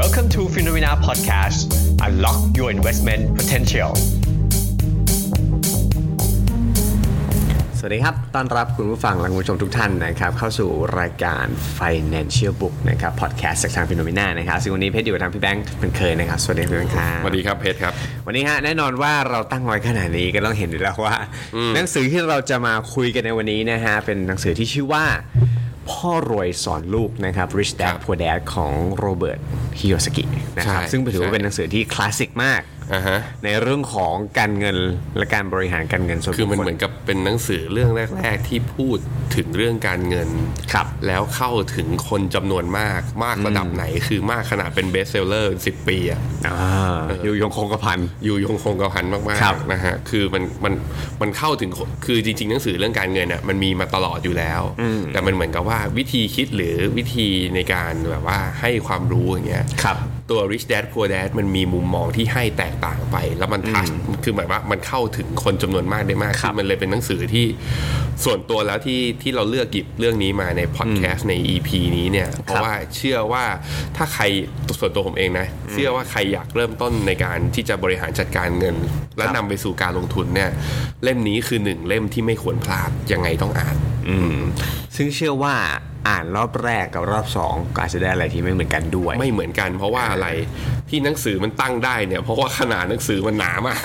Welcome to Phenomena Podcast. Unlock your investment potential. สวัสดีครับ ต้อนรับคุณผู้ฟังและคุณผู้ชมทุกท่านนะครับ เข้าสู่รายการ Financial Book นะครับพอดแคสต์จากทางฟิโนเมนานะครับซึ่งวันนี้เพชรอยู่กับทางพี่แบงค์เป็นเคยนะครับ สวัสดีพี่แบงค์ครับสวัสดีครับเพชรครับ วันนี้ฮะแน่นอนว่าเราตั้งไว้ขนาดนี้ก็ต้องเห็นอยู่แล้วว่า หนังสือที่เราจะมาคุยกันในวันนี้นะฮะเป็นหนังสือที่ชื่อว่า พ่อรวยสอนลูกนะครับ ครับ Rich Dad Poor Dad ของโรเบิร์ต คิโยซากินะครับใช่ซึ่งถือว่าใช่เป็นหนังสือที่คลาสสิกมากอ่าฮะในเรื่องของการเงินและการบริหารการเงินส่วนคือมันบุคคลเหมือนกับเป็นหนังสือเรื่องแรก ๆ ที่พูดถึงเรื่องการเงินครับแล้วเข้าถึงคนจำนวนมากมากระดับไหน คือมากขนาดเป็น best seller สิบปีอะอ่าอยู่ยงคงกระพันอยู่ยงคงกระพันมากครับๆนะฮะคือมันมันมันเข้าถึงคนคือจริง ๆ หนังสือเรื่องการเงินอะมันมีมาตลอดอยู่แล้ว แต่มันเหมือนกับว่าวิธีคิดหรือวิธีในการแบบว่าให้ความรู้อย่างเงี้ยครับ ตัว Rich Dad Poor Dad มันมีมุมมองที่ให้แตกต่างไป แล้วมันทัชคือหมายว่ามันเข้าถึงคนจำนวนมากได้มากครับขึ้นมันเลยเป็นหนังสือที่ส่วนตัวแล้วที่ที่เราเลือกหยิบเรื่องนี้มาในพอดแคสต์ใน EP นี้เนี่ย เพราะว่าเชื่อว่าถ้าใครส่วนตัวผมเองนะ เชื่อว่าใครอยากเริ่มต้นในการที่จะบริหารจัดการเงิน และนำไปสู่การลงทุนเนี่ย เล่มนี้คือหนึ่งเล่มที่ไม่ควรพลาดยังไงต้องอ่านซึ่งเชื่อว่า อ่านรอบแรกกับรอบสองก็อาจจะได้อะไรที่ไม่เหมือนกันด้วย ไม่เหมือนกัน เพราะว่าอะไรที่หนังสือมันตั้งได้เนี่ยเพราะว่าขนาดหนังสือมันหนามาก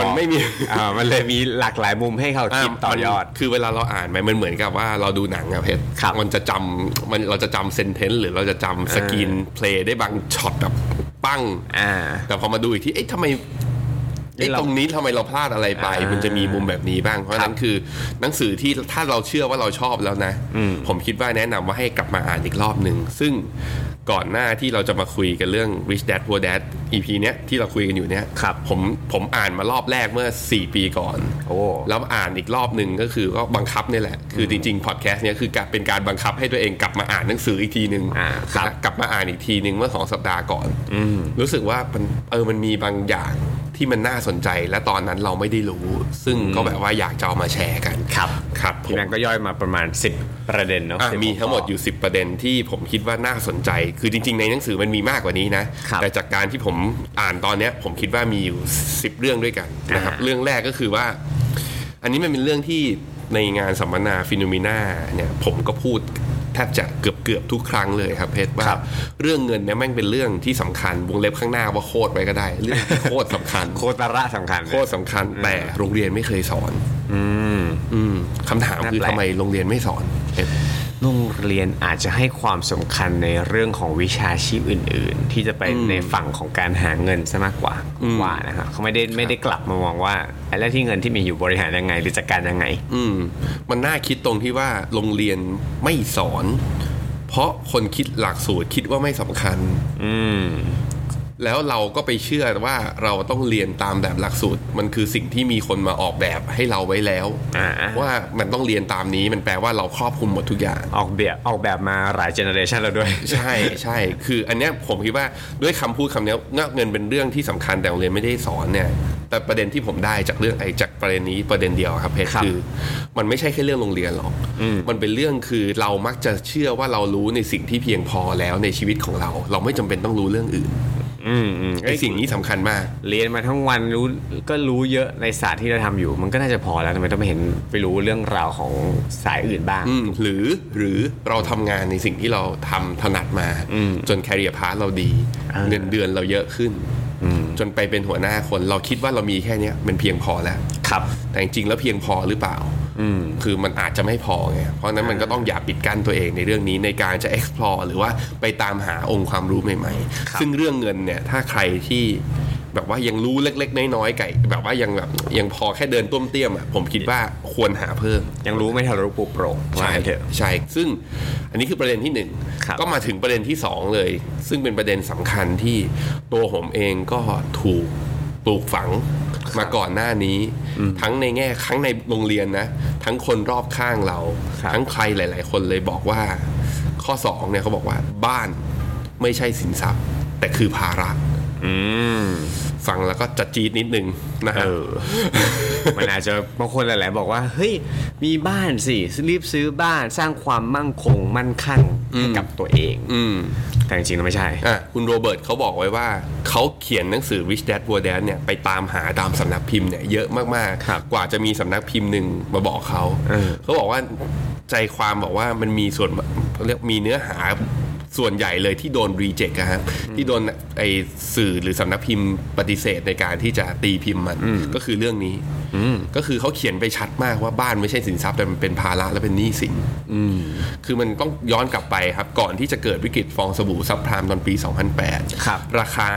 มันไม่มีอ่ามันเลยมีหลากหลายมุมให้เขาคิดต่อยอดมันคือเวลาเราอ่านไปมันเหมือนกับว่าเราดูหนังอะเพชรครับมันจะจำมันเราจะจำ sentence หรือเราจะจำ screenplay ได้บางช็อตแบบปั้งอ่าแต่พอมาดูอีกทีเอ๊ะทำไม เอ๊ะเราตรงนี้ทำไมเราพลาดอะไรไปอ่ามัมันจะมีมุมแบบนี้บ้าง เพราะฉะนั้นคือหนังสือที่ถ้าเราเชื่อว่าเราชอบแล้วนะ ผมคิดว่าแนะนำว่าให้กลับมาอ่านอีกรอบหนึ่งซึ่งก่อนหน้าที่เราจะมาคุยกันเรื่อง Rich Dad Poor Dad EP เนี้ยที่เราคุยกันอยู่เนี้ยครับผมผมอ่านมารอบแรกเมื่อ 4 ปีก่อนโอ้แล้วอ่านอีกรอบหนึ่งก็คือก็บังคับนี่แหละ คือจริงๆพอดแคสต์เนี้ยคือการเป็นการบังคับให้ตัวเองกลับมาอ่านหนังสืออีกทีหนึ่งอ่าครับกลับมาอ่านอีกทีหนึ่งเมื่อสองสัปดาห์ก่อนรู้สึกว่ามันเออมันมีบางอย่าง ที่มันน่าสนใจและตอนนั้นเราไม่ได้รู้ ซึ่งก็แบบว่าอยากจะเอามาแชร์กันครับครับผพี่มแบงก์ก็ย่อยมาประมาณ 10 ประเด็นเนาะอะ10มีทั้งหมดอยู่ 10 ประเด็นที่ผมคิดว่าน่าสนใจ คือจริง ๆ ในหนังสือมันมีมากกว่านี้นะครับแต่จากการที่ผมอ่านตอนเนี้ยผมคิดว่ามีอยู่ 10 เรื่องด้วยกันนะครับอ่าเรื่องแรกก็คือว่า อันนี้มันเป็นเรื่องที่ในงานสัมมนาฟิโนมิน่าเนี่ยผมก็พูด แทบจะเกือบเกือบๆทุกครั้งเลยครับเพชรว่าครับเรื่องเงินเนี่ยแม่งเป็นเรื่องที่สำคัญวงเล็บข้างหน้าว่าโคตรไว้ก็ได้ เรื่องที่โคตรสำคัญ โคตรระสำคัญ โคตรสำคัญ แต่โรงเรียนไม่เคยสอน อืมอืมคำถามคือน่าแปลกทำไมโรงเรียนไม่สอนเพชร โรงเรียนอาจจะให้ความสำคัญในเรื่องของวิชาชีพอื่น ๆ ที่จะไปในฝั่งของการหาเงินซะมากกว่าผมว่านะครับเขาไม่ได้ไม่ได้กลับมามองว่าไอ้แล้วที่เงินที่มีอยู่บริหารยังไงหรือจัดการยังไง อืมมันน่าคิดตรงที่ว่าโรงเรียนไม่สอน เพราะคนคิดหลักสูตรคิดว่าไม่สำคัญ อืม แล้วเราก็ไปเชื่อว่าเราต้องเรียนตามแบบหลักสูตร มันคือสิ่งที่มีคนมาออกแบบให้เราไว้แล้วอ่าว่ามันต้องเรียนตามนี้มันแปลว่าเราครอบคลุมหมดทุกอย่าง ออกแบบออกแบบมาหลาย generation แล้วด้วย ใช่ใช่คืออันเนี้ยผมคิดว่าด้วยคำพูดคำเนี้ยเงินเป็นเรื่องที่สำคัญแต่โรงเรียนไม่ได้สอนเนี่ยแต่ประเด็นที่ผมได้จากเรื่องไอ้จากประเด็นนี้ประเด็นเดียวครับเพชรครับคือ มันไม่ใช่แค่เรื่องโรงเรียนหรอกมันเป็นเรื่องคือเรามักจะเชื่อว่าเรารู้ในสิ่งที่เพียงพอแล้วในชีวิตของเรา เราไม่จำเป็นต้องรู้เรื่องอื่น อืมอืมไอ้สิ่งนี้สำคัญมาก เรียนมาทั้งวันรู้ก็รู้เยอะในศาสตร์ที่เราทำอยู่ มันก็น่าจะพอแล้วทำไมต้องไปเห็นไปรู้เรื่องราวของสายอื่นบ้างอืมหรือหรือเราทำงานในสิ่งที่เราทำถนัดมา จน career path เราดีอ่าเงินเดือนเราเยอะขึ้น จนไปเป็นหัวหน้าคน เราคิดว่าเรามีแค่เนี้ยมันเพียงพอแล้วครับ แต่จริงๆแล้วเพียงพอหรือเปล่าคือมันอาจจะไม่พอไงเพราะฉะนั้นมันก็ต้องอย่าปิดกั้นตัวเองในเรื่องนี้ในการจะ explore หรือว่าไปตามหาองค์ความรู้ใหม่ครับๆซึ่งเรื่องเงินเนี่ยถ้าใครที่ แบบว่ายังรู้เล็ก ๆ น้อยๆไก่แบบว่ายังแบบยังพอแค่เดินต้วมเตี้ยมอะผมคิดว่าควรหาเพิ่ม ยังรู้ไม่ทะลุปุโปร่งว่าใช่งั้นเถอะใช่ซึ่งอันนี้คือประเด็นที่หนึ่งครับก็มาถึงประเด็นที่สองเลย ซึ่งเป็นประเด็นสำคัญที่ตัวผมเองก็ถูกปลูกฝังมาก่อนหน้านี้ ทั้งในแง่ครั้งในโรงเรียนนะ ทั้งคนรอบข้างเราครับทั้งใครหลาย ๆ คนเลยบอกว่า ข้อสองเนี่ยเขาบอกว่าบ้านไม่ใช่สินทรัพย์ แต่คือภาระอืม ฟังแล้วก็จะจี๊ดนิดนึงนะฮะเออมันอาจจะบางคนหลายๆบอกว่า เฮ้ย มีบ้านสิ รีบซื้อบ้านสร้างความมั่งคงมั่นคั่งให้กับตัวเองอืมแต่จริงๆแล้วไม่ใช่อะคุณโรเบิร์ตเขาบอกไว้ว่า เขาเขียนหนังสือ Rich Dad Poor Dad เนี่ยไปตามหาตามสำนักพิมพ์เนี่ยเยอะมากครับๆกว่าจะมีสำนักพิมพ์หนึ่งมาบอกเขาเออเขาบอกว่าใจความบอกว่ามันมีส่วนเขาเรียกมีเนื้อหา ส่วนใหญ่เลยที่โดนรีเจ็คครับที่โดนไอสื่อหรือสำนักพิมพ์ปฏิเสธในการที่จะตีพิมพ์มันก็คือเรื่องนี้ก็คือเขาเขียนไปชัดมากว่าบ้านไม่ใช่สินทรัพย์แต่มันเป็นภาระและเป็นหนี้สินคือมันต้องย้อนกลับไปครับ ก่อนที่จะเกิดวิกฤตฟองสบู่ซับพรามตอนปี 2008ครับราคา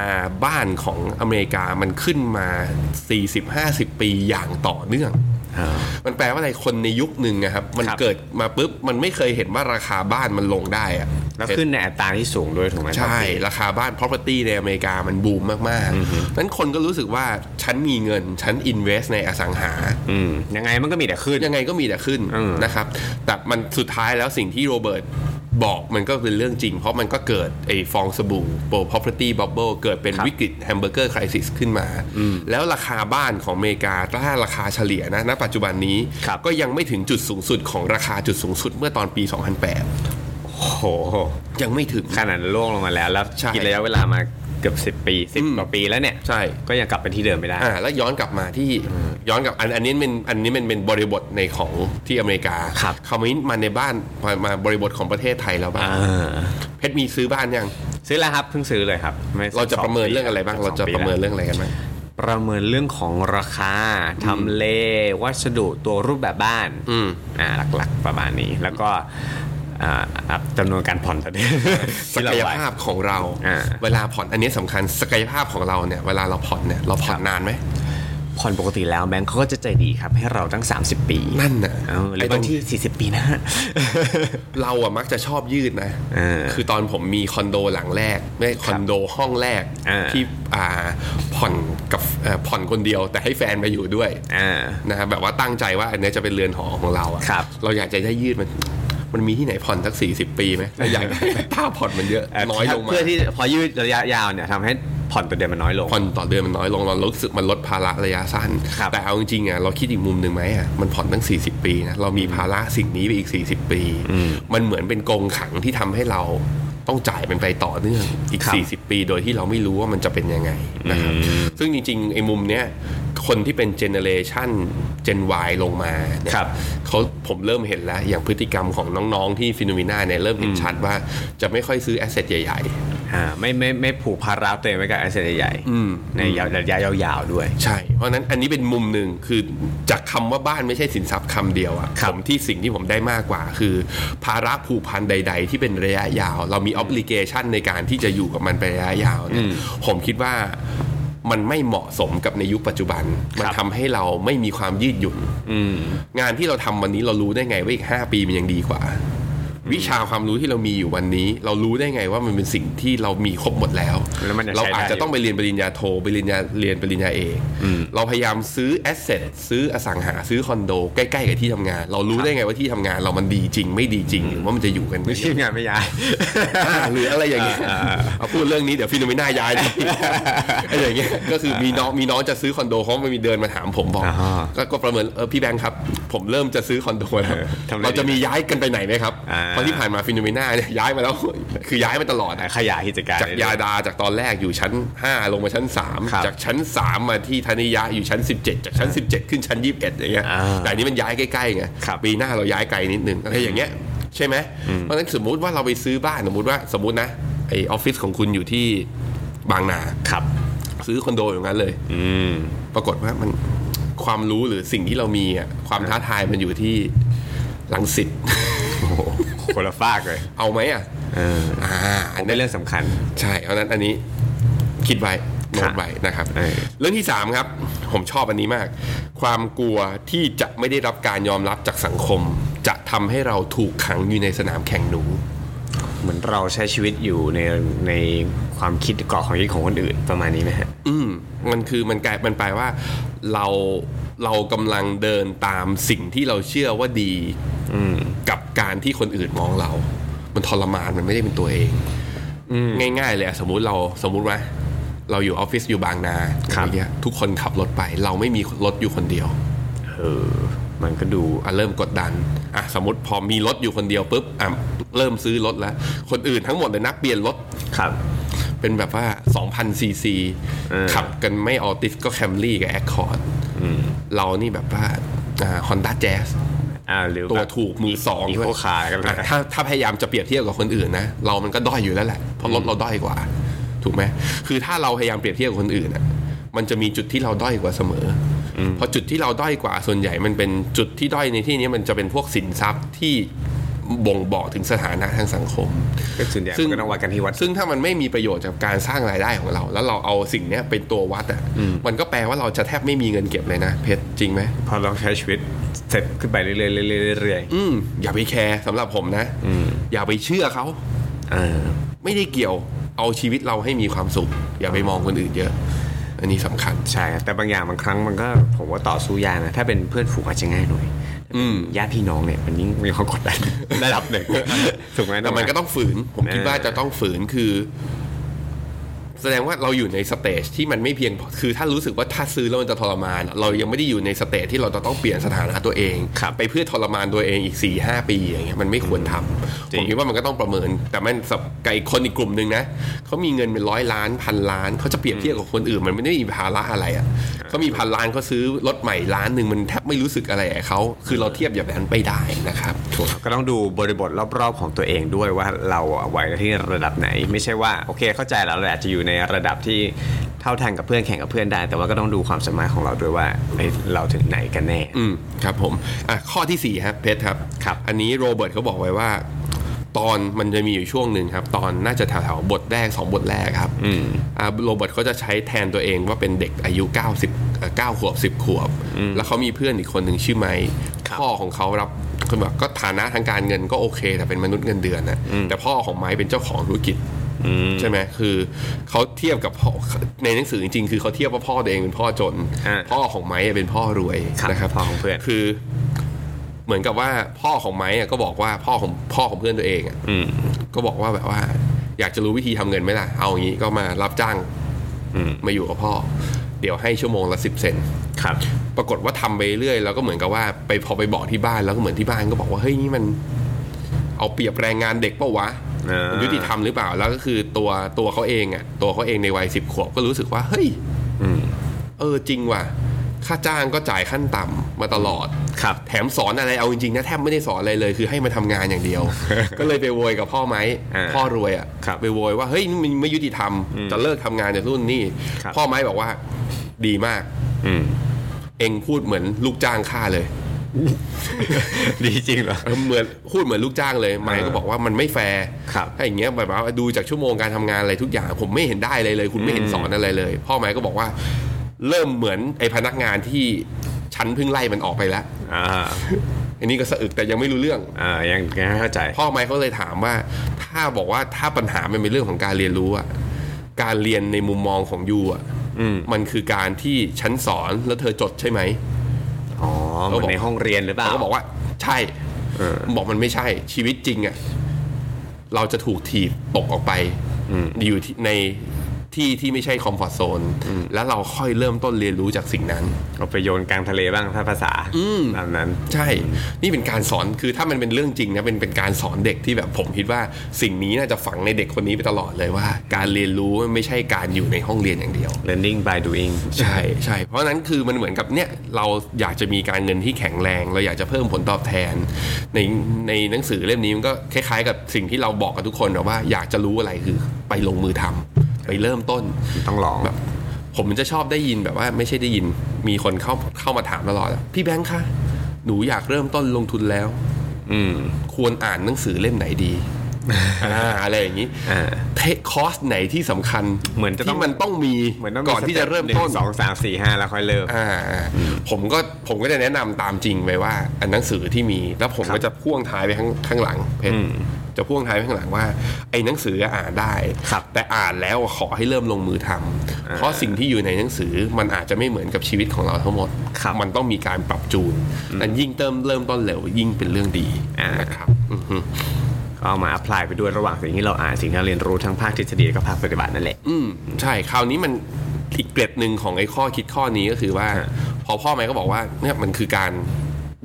บ้านของอเมริกามันขึ้นมา 40-50 ปีอย่างต่อเนื่องมันแปลว่าอะไรคนในยุคหนึ่งนะครับ มันครับเกิดมาปุ๊บ มันไม่เคยเห็นว่าราคาบ้านมันลงได้อะแล้วขึ้นในอัตราที่สูงด้วยถูกไหมใช่ ราคาบ้าน property ในอเมริกามันบูมมากๆนั้นคนก็รู้สึกว่าฉันมีเงิน ฉัน invest ในอสังหาอืมยังไงมันก็มีแต่ขึ้น ยังไงก็มีแต่ขึ้นอืมนะครับ แต่มันสุดท้ายแล้วสิ่งที่โรเบิร์ตบอกมันก็เป็นเรื่องจริง เพราะมันก็เกิดไอ้ฟองสบู่ property bubble เกิดเป็นครับวิกฤต hamburger crisis ขึ้นมา แล้วราคาบ้านของอเมริกาถ้าราคาเฉลี่ยนะณปัจจุบันนี้ครับก็ยังไม่ถึงจุดสูงสุดของราคาจุดสูงสุดเมื่อตอนปีโอ้ โห2008ยังไม่ถึง ขนาดนั้นล่วงลงมาแล้ว แล้วใช่ กินระยะเวลามาเกือบสิบ10 ปีสิบอืมกว่าปีแล้วเนี่ย ใช่ก็ยังกลับไปที่เดิมไม่ได้ อ่าแล้วย้อนกลับมาที่ย้อนกลับอันอันนี้เป็นอันนี้มันเป็นบริบทในของที่อเมริกาครับคราวนี้มาในบ้านมามาบริบทของประเทศไทยแล้วบ้างอ่าเพชรมีซื้อบ้านยัง ซื้อแล้วครับเพิ่งซื้อเลยครับไม่เราจะสประเมินปีเรื่องอะไรบ้างสเราจะปีประเมินแล้วเรื่องอะไรกันบ้าง ประเมินเรื่องของราคาทำเลวัสดุตัวรูปแบบบ้านอืม อ่าหลักๆประมาณนี้ แล้วก็อ่าอ่า จำนวนการผ่อนตอนนี้ศักยภาพของเราอ่าเวลาผ่อนอันนี้สำคัญศักยภาพของเราเนี่ยเวลาเราผ่อนเนี่ยเราผ่อนนานไหมผ่อนปกติแล้วแบงค์เขาก็จะใจดีครับ ให้เราตั้ง 30 ปี นั่นน่ะเออหรืไอ้อตรบางงที่ 40 ปีนะฮะเราอะมักจะชอบยืดนะเออคือตอนผมมีคอนโดหลังแรกไม่คอนโดห้องแรกอ่าที่อ่าผ่อนกับเอ่อผ่อนคนเดียว แต่ให้แฟนมาอยู่ด้วยอ่านะครับแบบว่าตั้งใจว่าอันเนี้ยจะเป็นเรือนหอของเราอะครับเราอยากจะได้ยืดมัน มันมีที่ไหนผ่อนสักสี่สิบปีไหมเราอยากได้ถ้าผ่อนมันเยอะเอ่อน้อยลงมาเพื่อที่พอยืดระยะยาวเนี่ยทำให้ผ่อนตัวเดือนมันน้อยลงผ่อนต่อเดือนมันน้อยลงเรารู้สึกมันลดภาระระยะสั้นครับแต่เอาจริงๆอะเราคิดอีกมุมหนึ่งไหมอะมันผ่อนตั้ง 40 ปีนะเรามีภาระสิ่งนี้ไปอีก 40 ปี มันเหมือนเป็นกรงขังที่ทำให้เรา ต้องจ่ายมันไปต่อเนื่องอีกครับ40 ปีโดยที่เราไม่รู้ว่ามันจะเป็นยังไงนะครับซึ่งจริงๆไอ้มุมเนี้ยคนที่เป็นเจเนเรชันเจน Y ลงมาเนี่ยครับเขาผมเริ่มเห็นแล้ว อย่างพฤติกรรมของน้องๆที่ FINNOMENA เนี่ยเริ่มเห็นชัดว่าจะไม่ค่อยซื้อ asset ใหญ่ ๆ อ่าไม่ไม่ไม่ผูกภาระตัวเองไว้กับ asset ใหญ่ๆอืมในระยะยาวๆด้วย ใช่ เพราะฉะนั้นอันนี้เป็นมุมหนึ่งคือจากคำว่าบ้านไม่ใช่สินทรัพย์คำเดียวอะครับผมที่สิ่งที่ผมได้มากกว่า คือ ภาระผูกพันใด ๆ ที่เป็นระยะยาว เรามี obligation ในการที่จะอยู่กับมันไประยะยาวเนี่ยผมคิดว่ามันไม่เหมาะสมกับในยุคปัจจุบัน มันทำให้เราไม่มีความยืดหยุ่นอืมงานที่เราทำวันนี้เรารู้ได้ไงว่าอีก 5 ปีมันยังดีกว่า วิชาความรู้ที่เรามีอยู่วันนี้ เรารู้ได้ไงว่ามันเป็นสิ่งที่เรามีครบหมดแล้วแล้วมันจะเราใช้ได้อาจจะต้องไปเรียนปริญญาโทปริญญาเรียนปริญญาเอกเราพยายามซื้อแอสเซทซื้ออสังหาซื้อคอนโดใกล้ๆกับที่ทำงาน เรารู้ได้ไงว่าที่ทำงานเรามันดีจริง ไม่ดีจริงหรือว่ามันจะอยู่กันไม่ใช่งานไม่ย้ายอ่าหรืออะไรอย่างเงี้ยอ่าอ่าเอาพูดเรื่องนี้เดี๋ยว FINNOMENA ย้ายทีไอ้อย่างเงี้ยก็คือมีน้องมีน้องจะซื้อคอนโดเขาไม่มีเดินมาถามผมบอกอ่าก็ก็ประเมินเออพี่แบงค์ครับ ผมเริ่มจะซื้อคอนโดแล้วเออทำไงเราจะมีย้ายกันไปไหนไหมครับอ่าเพราะที่ผ่านมา FINNOMENA เนี่ยย้ายมาแล้ว คือย้ายมาตลอดอะขยายกิจการจากยาดาจากตอนแรกอยู่ชั้น 5 ลงมาชั้นครับ3จากชั้น 3 มาที่ธนิยะอยู่ชั้น 17 จากชั้น 17 ขึ้นชั้น 21อย่างเงี้ยอ่าแต่อันนี้มันย้ายใกล้ๆไงครับปีหน้าเราย้ายไกลนิดนึงอะไรอย่างเงี้ยใช่ไหมเพราะฉะนั้นสมมุติว่าเราไปซื้อบ้านสมมติว่าสมมตินะไอออฟฟิศของคุณอยู่ที่บางนาครับ ซื้อคอนโดอย่างนั้นเลย อืมปรากฏว่ามัน ความรู้หรือสิ่งที่เรามีอะความท้าทายมันอยู่ที่ลังสิตโอ้โหคนละฟากเลย เอาไหมอะเอออ่าผอันมนี้เป็นเรื่องสำคัญ ใช่เพราะฉะนั้นอันนี้คิดไว้โน้ตไว้นะครับเออเรื่องที่ 3 ครับ ผมชอบอันนี้มาก ความกลัวที่จะไม่ได้รับการยอมรับจากสังคม จะทำให้เราถูกขังอยู่ในสนามแข่งหนู เหมือนเราใช้ชีวิตอยู่ในในความคิดเกาะของคิดของคนอื่นประมาณนี้ไหมฮะ อืม มันคือมันกลายมันแปลว่าเราเรากำลังเดินตามสิ่งที่เราเชื่อว่าดีกับการที่คนอื่นมองเรา มันทรมานมันไม่ได้เป็นตัวเองง่าย ๆ เลยอะสมมุติเราสมมุติว่าเราอยู่ออฟฟิศอยู่บางนาครับอย่างเงี้ยทุกคนขับรถไป เราไม่มีรถอยู่คนเดียวเออมันก็ดูอะเริ่มกดดันอะสมมติพอมีรถอยู่คนเดียวปุ๊บอะเริ่มซื้อรถแล้ว คนอื่นทั้งหมดเลยนักเปลี่ยนรถครับ เป็นแบบว่า 2,000ซีซีเออขับกันไม่ Altis ก็ Camry กับ Accord เรานี่แบบว่า Honda Jazz อ่าหรือตัวแบบถูกมือสองด้วย eco car กันเลยถ้าถ้าพยายามจะเปรียบเทียบกับคนอื่นนะ เรามันก็ด้อยอยู่แล้วแหละ เพราะรถเราด้อยกว่า ถูกไหมคือถ้าเราพยายามเปรียบเทียบกับคนอื่นอะมันจะมีจุดที่เราด้อยกว่าเสมออเพราะจุดที่เราด้อยกว่าส่วนใหญ่มันเป็นจุดที่ด้อยในที่นี้มันจะเป็นพวกสินทรัพย์ที่ บ่งบอกถึงสถานะทางสังคมก็ส่วนใหญ่มันก็ต้องวัดกันที่วัด ซึ่งถ้ามันไม่มีประโยชน์จากการสร้างรายได้ของเรา แล้วเราเอาสิ่งเนี้ยเป็นตัววัดอะมันก็แปลว่าเราจะแทบไม่มีเงินเก็บเลยนะเพชรจริงไหมพอเราใช้ชีวิตเสร็จขึ้นไปเรื่อยๆเรื่อยๆเรื่อยอืมอย่าไปแคร์สำหรับผมนะอย่าไปเชื่อเขาๆอ่าไม่ได้เกี่ยวเอาชีวิตเราให้มีความสุข อย่าไปมองคนอื่นเยอะ อันนี้สำคัญใช่แต่บางอย่างบางครั้งมันก็ผมว่าต่อสู้ยากนะถ้าเป็นเพื่อนฝูงอาจจะง่ายหน่อยอืม ญาติพี่น้องเนี่ยมันยิ่งมีความกดดันระดับหนึ่งถูกไหมแต่มันก็ต้องฝืน ผมคิดว่าจะต้องฝืนคือ แสดงว่าเราอยู่ใน stage ที่มันไม่เพียงพอคือถ้ารู้สึกว่าถ้าซื้อแล้วมันจะทรมานอะเรายังไม่ได้อยู่ใน stage ที่เราจะต้องเปลี่ยนสถานะตัวเองไปเพื่อทรมานตัวเองอีก4ี่หปีอย่างเงี้ยมันไม่ควรทำผมคิดว่ามันก็ต้องประเมิน แต่มันสับไก่คนอีกกลุ่มหนึ่งนะเขามีเงินเป็นร้อยล้านพันล้านเขาจะเปรียบเทียบกับคนอื่น มันไม่ได้มีภาระอะไรอะเขามีพันล้านเขาซื้อรถใหม่ล้านหนึ่งมันแทบไม่รู้สึกอะไรกับเขาคือเราเทียบอย่างนั้นไม่ได้นะครับก็ต้องดูบริบทรอบๆของตัวเองด้วยว่าเราอะไหวที่ระดับไหน ไม่ใช่ว่าโอเคเข้าใจแล้วเราอาจจะอยู่ในระดับที่เท่าทันกับเพื่อนแข่งกับเพื่อนได้ แต่ว่าก็ต้องดูความสามารถของเราด้วยว่าเอ้ยเราถึงไหนกันแน่อืมครับผมอะข้อที่4ครับเพชรครับครับ อันนี้โรเบิร์ตเขาบอกไว้ว่า ตอนมันจะมีอยู่ช่วงหนึ่งครับ ตอนน่าจะแถวๆบทแรกสองบทแรกครับอ่าโรเบิร์ตเขาจะใช้แทนตัวเองว่าเป็นเด็กอายุ 90เอ่อ9ขวบ 10 ขวบ แล้วเขามีเพื่อนอีกคนหนึ่งชื่อไมค์ครับพ่อของเขารับคือแบบก็ฐานะทางการเงินก็โอเค แต่เป็นมนุษย์เงินเดือนนะแต่พ่อของไมค์เป็นเจ้าของธุรกิจ ใช่ไหมคือเขาเทียบกับพ่อในหนังสือจริงๆ คือเขาเทียบว่าพ่อตัวเองเป็นพ่อจนอ่าพ่อของไม้เป็นพ่อรวยครับนะครับพ่อของเพื่อนคือ เหมือนกับว่าพ่อของไม้อะก็บอกว่าพ่อของพ่อของเพื่อนตัวเองอะอืมก็บอกว่าแบบว่า อยากจะรู้วิธีทำเงินไหมล่ะ เอาอย่างนี้ก็มารับจ้างอืมมาอยู่กับพ่อ เดี๋ยวให้ชั่วโมงละสิบเซนครับ ปรากฏว่าทำไปเรื่อยแล้วก็เหมือนกับว่าไปพอไปบอกที่บ้านแล้วก็เหมือนที่บ้านก็บอกว่าเฮ้ยนี่มัน เอาเปรียบแรงงานเด็กเปะวะอ่า มันยุติธรรมหรือเปล่า แล้วก็คือตัวตัวเขาเองอะ ตัวเขาเองในวัยสิบขวบก็รู้สึกว่า เฮ้ยอืมเออจริงว่ะ ค่าจ้างก็จ่ายขั้นต่ำมาตลอดครับแถมสอนอะไรเอาจริงๆนะแทบไม่ได้สอนอะไรเลย คือให้มาทำงานอย่างเดียว ก็เลยไปโวยกับพ่อไหมอ่าพ่อรวยอะครับไปโวยว่าเฮ้ยนี่มันไม่ยุติธรรม จะเลิกทำงานจากรุ่นนี่ครับพ่อไม้บอกว่า ดีมากอืมเองพูดเหมือนลูกจ้างข้าเลย ดีจริงเหรอเออเหมือนพูดเหมือนลูกจ้างเลยไม้ก็บอกว่ามันไม่แฟร์ครับถ้าอย่างเงี้ยแบบว่าดูจากชั่วโมงการทำงานอะไรทุกอย่าง ผมไม่เห็นได้เลยเลย คุณไม่เห็นสอนอะไรเลย พ่อไม้ก็บอกว่า เริ่มเหมือนไอ้พนักงานที่ฉันเพิ่งไล่มันออกไปแล้วอ่าอันนี้ก็สะอึกแต่ยังไม่รู้เรื่องอ่ายังยังไม่เข้าใจ พ่อไม้เขาเลยถามว่า ถ้าบอกว่าถ้าปัญหามันเป็นเรื่องของการเรียนรู้อะการเรียนในมุมมองของยูอะอืมมันคือการที่ฉันสอนแล้วเธอจดใช่ไหม อ๋อเหมือนในห้องเรียนหรือเปล่าเขาก็บอกว่า ใช่เออบอกมันไม่ใช่ชีวิตจริงอะเราจะถูกถีบตกออกไปอยู่ที่ใน ที่ที่ไม่ใช่คอมฟอร์ทโซนแล้วเราค่อยเริ่มต้นเรียนรู้จากสิ่งนั้นเอาไปโยนกลางทะเลบ้างถ้าภาษาตามนั้น ใช่ นี่เป็นการสอนคือถ้ามันเป็นเรื่องจริงนะเป็นเป็นการสอนเด็กที่แบบผมคิดว่าสิ่งนี้น่าจะฝังในเด็กคนนี้ไปตลอดเลยว่า การเรียนรู้ไม่ใช่การอยู่ในห้องเรียนอย่างเดียว learning by doing ใช่ใช่เพราะฉะนั้นคือมันเหมือนกับเนี่ยเราอยากจะมีการเงินที่แข็งแรง เราอยากจะเพิ่มผลตอบแทน ในในหนังสือเล่มนี้มันก็คล้ายๆ กับสิ่งที่เราบอกกับทุกคนนะว่าอยากจะรู้อะไรคือไปลงมือทำ ไปเริ่มต้นต้องลองแบบผมจะชอบได้ยินแบบว่าไม่ใช่ได้ยินมีคนเข้าเข้ามาถามตลอดอะพี่แบงค์คะหนูอยากเริ่มต้นลงทุนแล้ว อืม ควรอ่านหนังสือเล่มไหนดีอ่าอะไรอย่างนี้อ่าเทคคอร์สไหนที่สำคัญเหมือนจะต้องที่มันต้องมีเหมือนต้องก่อนที่จะเริ่มหนึ่งต้นสองสามสี่ห้าแล้วค่อยเริ่มอ่าอ่าผมก็ผมก็จะแนะนำตามจริงไปว่าอันหนังสือที่มี แล้วผมครับก็จะพ่วงท้ายไปข้างข้างหลังเพชรอืม จะพ่วงท้ายไปข้างหลังว่า ไอ้หนังสืออ่านได้ครับแต่อ่านแล้วขอให้เริ่มลงมือทำเพราะสิ่งที่อยู่ในหนังสือมันอาจจะไม่เหมือนกับชีวิตของเราทั้งหมดครับมันต้องมีการปรับจูนอันยิ่งเติมเริ่มต้นเร็วยิ่งเป็นเรื่องดีอ่านนะครับอือฮึก็เอามา apply ไปด้วยระหว่างสิ่งที่เราอ่านสิ่งที่เราเรียนรู้ทั้งภาคทฤษฎีและก็ภาคปฏิบัตินั่นแหละ อืมใช่ คราวนี้มันอีกเกร็ดหนึ่งของไอ้ข้อคิดข้อนี้ก็คือว่าฮะพอพ่อแม่ก็บอกว่าเนี่ยมันคือการ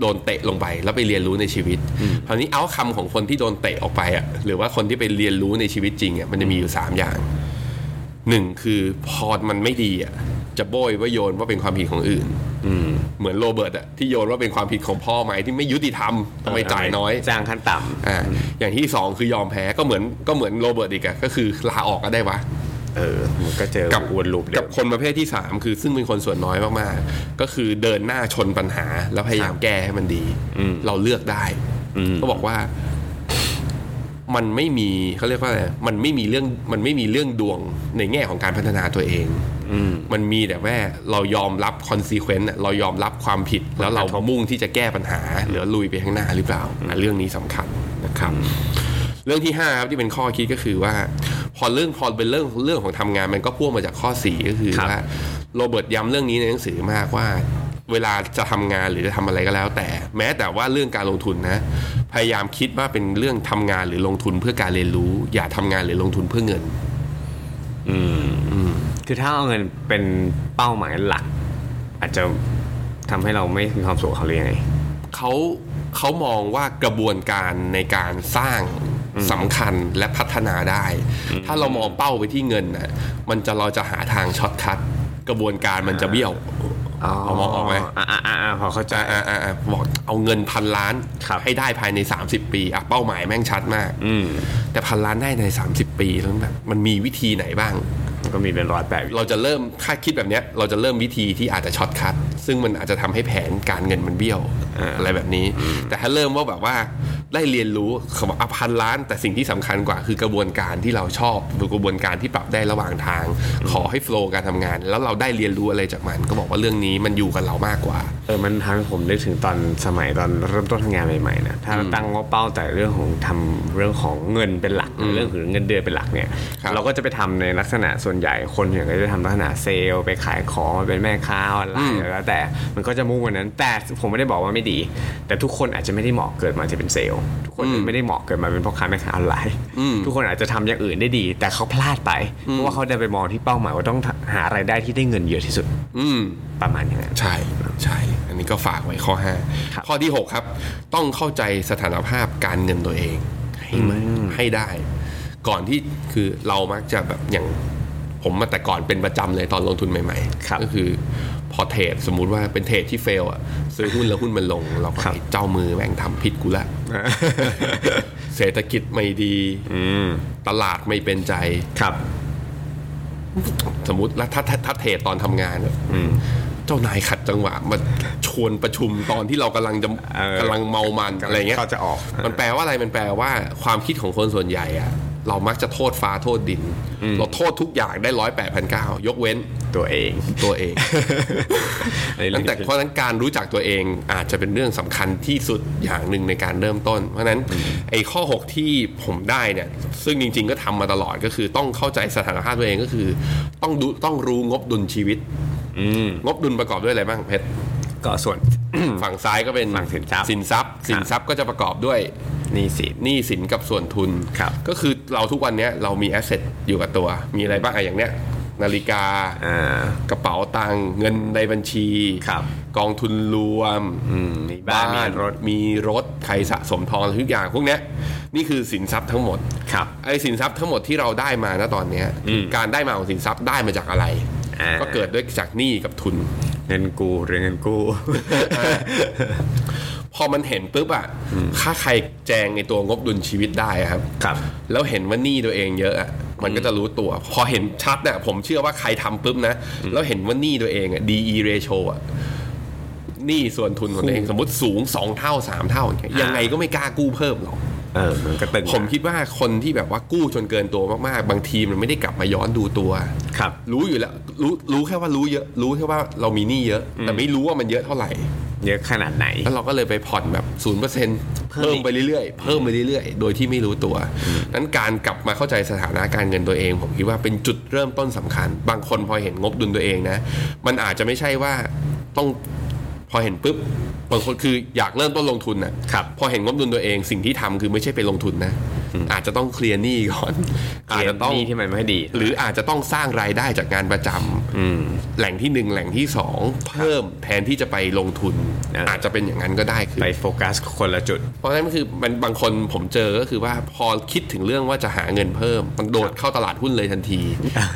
โดนเตะลงไปแล้วไปเรียนรู้ในชีวิตคราวนี้เอาคำของคนที่โดนเตะออกไปอะหรือว่าคนที่ไปเรียนรู้ในชีวิตจริงอะมันจะมีอยู่สามอย่างหนึ่งคือพอมันไม่ดีอะจะโบยว่าโยนว่าเป็นความผิดของอื่นเหมือนโรเบิร์ตอะที่โยนว่าเป็นความผิดของพ่อไหมที่ไม่ยุติธรรมทำไมจ่ายน้อยจ้างขั้นต่ำอ่าอย่างที่สองคือยอมแพ้ก็เหมือนก็เหมือนโรเบิร์ตอีกอะก็คือลาออกก็ได้วะ เออมันก็เจอกับอวนลูปเดิกับมคนประเภทที่ 3 คือซึ่งเป็นคนส่วนน้อยมากๆ ก็คือเดินหน้าชนปัญหา แล้วพยายามแก้ให้มันดี เราเลือกได้ก็บอกว่า มันไม่มีเขาเรียกว่าอะไรมันไม่มีเรื่องมันไม่มีเรื่องดวงในแง่ของการพัฒนาตัวเองมันมีแต่ว่าเรายอมรับ consequence เรายอมรับความผิด แล้วเรามุ่งที่จะแก้ปัญหา หรือลุยไปข้างหน้าหรือเปล่าอะเรื่องนี้สำคัญนะครับ เรื่องที่5ครับที่เป็นข้อคิดก็คือว่า พอเรื่องพอเป็นเรื่องเรื่องของทำงานมันก็พ่วงมาจากข้อ4ก็คือครับว่าโรเบิร์ตย้ำเรื่องนี้ในหนังสือมากว่า เวลาจะทำงานหรือจะทำอะไรก็แล้ว แต่แม้แต่ว่าเรื่องการลงทุนนะ พยายามคิดว่าเป็นเรื่องทำงานหรือลงทุนเพื่อการเรียนรู้ อย่าทำงานหรือลงทุนเพื่อเงินคือถ้าเอาเงินเป็นเป้าหมายหลัก อาจจะทำให้เราไม่มีความสุขกับเขาเลยยังไงเขาเขามองว่ากระบวนการในการสร้าง สำคัญและพัฒนาได้ ถ้าเรามองเป้าไปที่เงินน่ะมันจะเราจะหาทาง shortcut กระบวนการมันจะเบี้ยวเอามองออกไหมอ่าอ่าอ่าพอเข้าใจอ่าอ่าอ่าบอกเอาเงินพันล้านครับให้ได้ภายใน 30 ปีอะเป้าหมายแม่งชัดมาก อืมแต่พันล้านได้ใน 30 ปีแล้วแบบมันมีวิธีไหนบ้างมันก็มีเป็นร้อยแปดเราจะเริ่มถ้าคิดแบบเนี้ย เราจะเริ่มวิธีที่อาจจะ shortcut ซึ่งมันอาจจะทำให้แผนการเงินมันเบี้ยวอะไรแบบนี้ แต่ถ้าเริ่มว่าแบบว่า ได้เรียนรู้เขาบอกอะพันล้าน แต่สิ่งที่สำคัญกว่าคือกระบวนการที่เราชอบหรือกระบวนการที่ปรับได้ระหว่างทาง ขอให้ flow การทำงาน แล้วเราได้เรียนรู้อะไรจากมัน ก็บอกว่าเรื่องนี้มันอยู่กับเรามากกว่าเออมันทำให้ผมนึกถึงตอนสมัยตอนเริ่มต้นทำงานใหม่ๆนะถ้าเราตั้งว่าเป้าแต่เรื่องของทำเรื่องของเงินเป็นหลักเรื่องของเงินเดือนเป็นหลักเนี่ยครับเราก็จะไปทำในลักษณะส่วนใหญ่คนอย่างก็จะทำลักษณะเซลล์ไปขายของมาเป็นแม่ค้าออนไลน์แล้วแต่มันก็จะมุ่งวันนั้น แต่ผมไม่ได้บอกว่าไม่ดี แต่ทุกคนอาจจะไม่ได้เหมาะเกิดมาจะเป็นเซลล์ทุกคนไม่ได้เหมาะเกิดมาเป็นพ่อค้าแม่ค้าออนไลน์ทุกคนอาจจะทำอย่างอื่นได้ดี แต่เขาพลาดไปเพราะว่าเขาได้ไปมองที่เป้าหมายว่าต้องหารายได้ที่ได้เงินเยอะที่สุด อืมประมาณอย่างนั้นใช่ใช่อันนี้ก็ฝากไว้ข้อครับ5ข้อที่ 6 ครับ ต้องเข้าใจสถานภาพการเงินตัวเองให้มันให้ได้ ก่อนที่คือเรามักจะแบบอย่างผมมาแต่ก่อนเป็นประจำเลยตอนลงทุนใหม่ครับๆก็คือ พอเทรดสมมุติว่าเป็นเทรดที่เฟลอะซื้อหุ้นแล้วหุ้นมันลง เราก็ครับไอ้เจ้ามือแม่งทำผิดกูละเศรษฐกิจไม่ดีตลาดไม่เป็นใจครับ สมมติแล้วถ้าถ้าถ้าเทรดตอนทำงานอะเจ้านายขัดจังหวะมาชวนประชุมตอนที่เรากำลังจะเออกำลังเมามันอะไรเงี้ยเขาจะออก มันแปลว่าอะไรมันแปลว่า ความคิดของคนส่วนใหญ่อะ เรามักจะโทษฟ้าโทษดิน เราโทษทุกอย่างได้ร้อยแปดพันเก้ายกเว้นตัวเองตัวเองอันนี้เรื่นั้อนงแต่เพราะฉะนั้นการรู้จักตัวเองอาจจะเป็นเรื่องสำคัญที่สุดอย่างหนึ่งในการเริ่มต้น เพราะฉะนั้นไอ้ข้อ 6 ที่ผมได้เนี่ยซึ่งจริง ๆ ก็ทำมาตลอดก็คือต้องเข้าใจสถานภาพตัวเองก็คือ ต้องดูต้องรู้งบดุลชีวิตงบดุลประกอบด้วยอะไรบ้างเพชร ก็ส่วน ฝั่งซ้ายก็เป็นฝั่งสินทรัพย์สินทรัพย์ สินทรัพย์ก็จะประกอบด้วยหนี่สินหนี้สินกับส่วนทุนครับก็คือเราทุกวันเนี้ยเรามีแอสเซทอยู่กับตัว มีอะไรบ้างอะอย่างเนี้ยนาฬิกาอ่ากระเป๋าตังค์เงินในบัญชีครับกองทุนรวมมีบ้านมีรถมีรถใครสะสมทองทุกอย่างพวกเนี้ยนี่คือสินทรัพย์ทั้งหมดครับไอ้สินทรัพย์ทั้งหมดที่เราได้มาณตอนเนี้ยคือการได้มาของสินทรัพย์ได้มาจากอะไรอ่าก็เกิดด้วยจากหนี้กับทุน เงินกู้เรื่องเงินกู้พอมันเห็นปุ๊บอะถ้าใครแจงในตัวงบดุลชีวิตได้อะครับครับ แล้วเห็นว่าหนี้ตัวเองเยอะอะมันก็จะรู้ตัว พอเห็นชัดเนี่ยผมเชื่อว่าใครทำปุ๊บนะ แล้วเห็นว่าหนี้ตัวเองอะ DE ratio อะหนี้ส่วนทุนของตัวเองสมมติสูง2เท่า3เท่าอย่างเงี้ยยังไงก็ไม่กล้ากู้เพิ่มหรอกเออ มันก็ตึงผมคิดว่าคนที่แบบว่ากู้จนเกินตัวมากๆ บางทีมันไม่ได้กลับมาย้อนดูตัว ครับ รู้อยู่แล้วรู้รู้แค่ว่ารู้เยอะ รู้แค่ว่าเรามีหนี้เยอะ แต่ไม่รู้ว่ามันเยอะเท่าไหร่ เยอะขนาดไหน แล้วเราก็เลยไปผ่อนแบบศูนย์เปอร์เซ็นต์เพิ่มเพิ่มอีกไปเรื่อยๆ เพิ่มไปเรื่อยๆ โดยที่ไม่รู้ตัว นั้นการกลับมาเข้าใจสถานะการเงินตัวเอง ผมคิดว่าเป็นจุดเริ่มต้นสำคัญ บางคนพอเห็นงบดุลตัวเองนะ มันอาจจะไม่ใช่ว่าต้อง พอเห็นปุ๊บบางคนคืออยากเริ่มต้นลงทุนนะครับพอเห็นงบดุลตัวเองสิ่งที่ทำคือไม่ใช่ไปลงทุนนะ อาจจะต้องเคลียร์หนี้ก่อนอาจจะต้องหนี้ที่มันไม่ดี หรืออาจจะต้องสร้างรายได้จากงานประจำแหล่งที่หนึ่งแหล่งที่สองเพิ่มแทนที่จะไปลงทุนอ่าอาจจะเป็นอย่างนั้นก็ได้คือไปโฟกัสคนละจุด เพราะฉะนั้นคือมันบางคนผมเจอก็คือว่าพอคิดถึงเรื่องว่าจะหาเงินเพิ่ม มันโดดเข้าตลาดหุ้นเลยทันที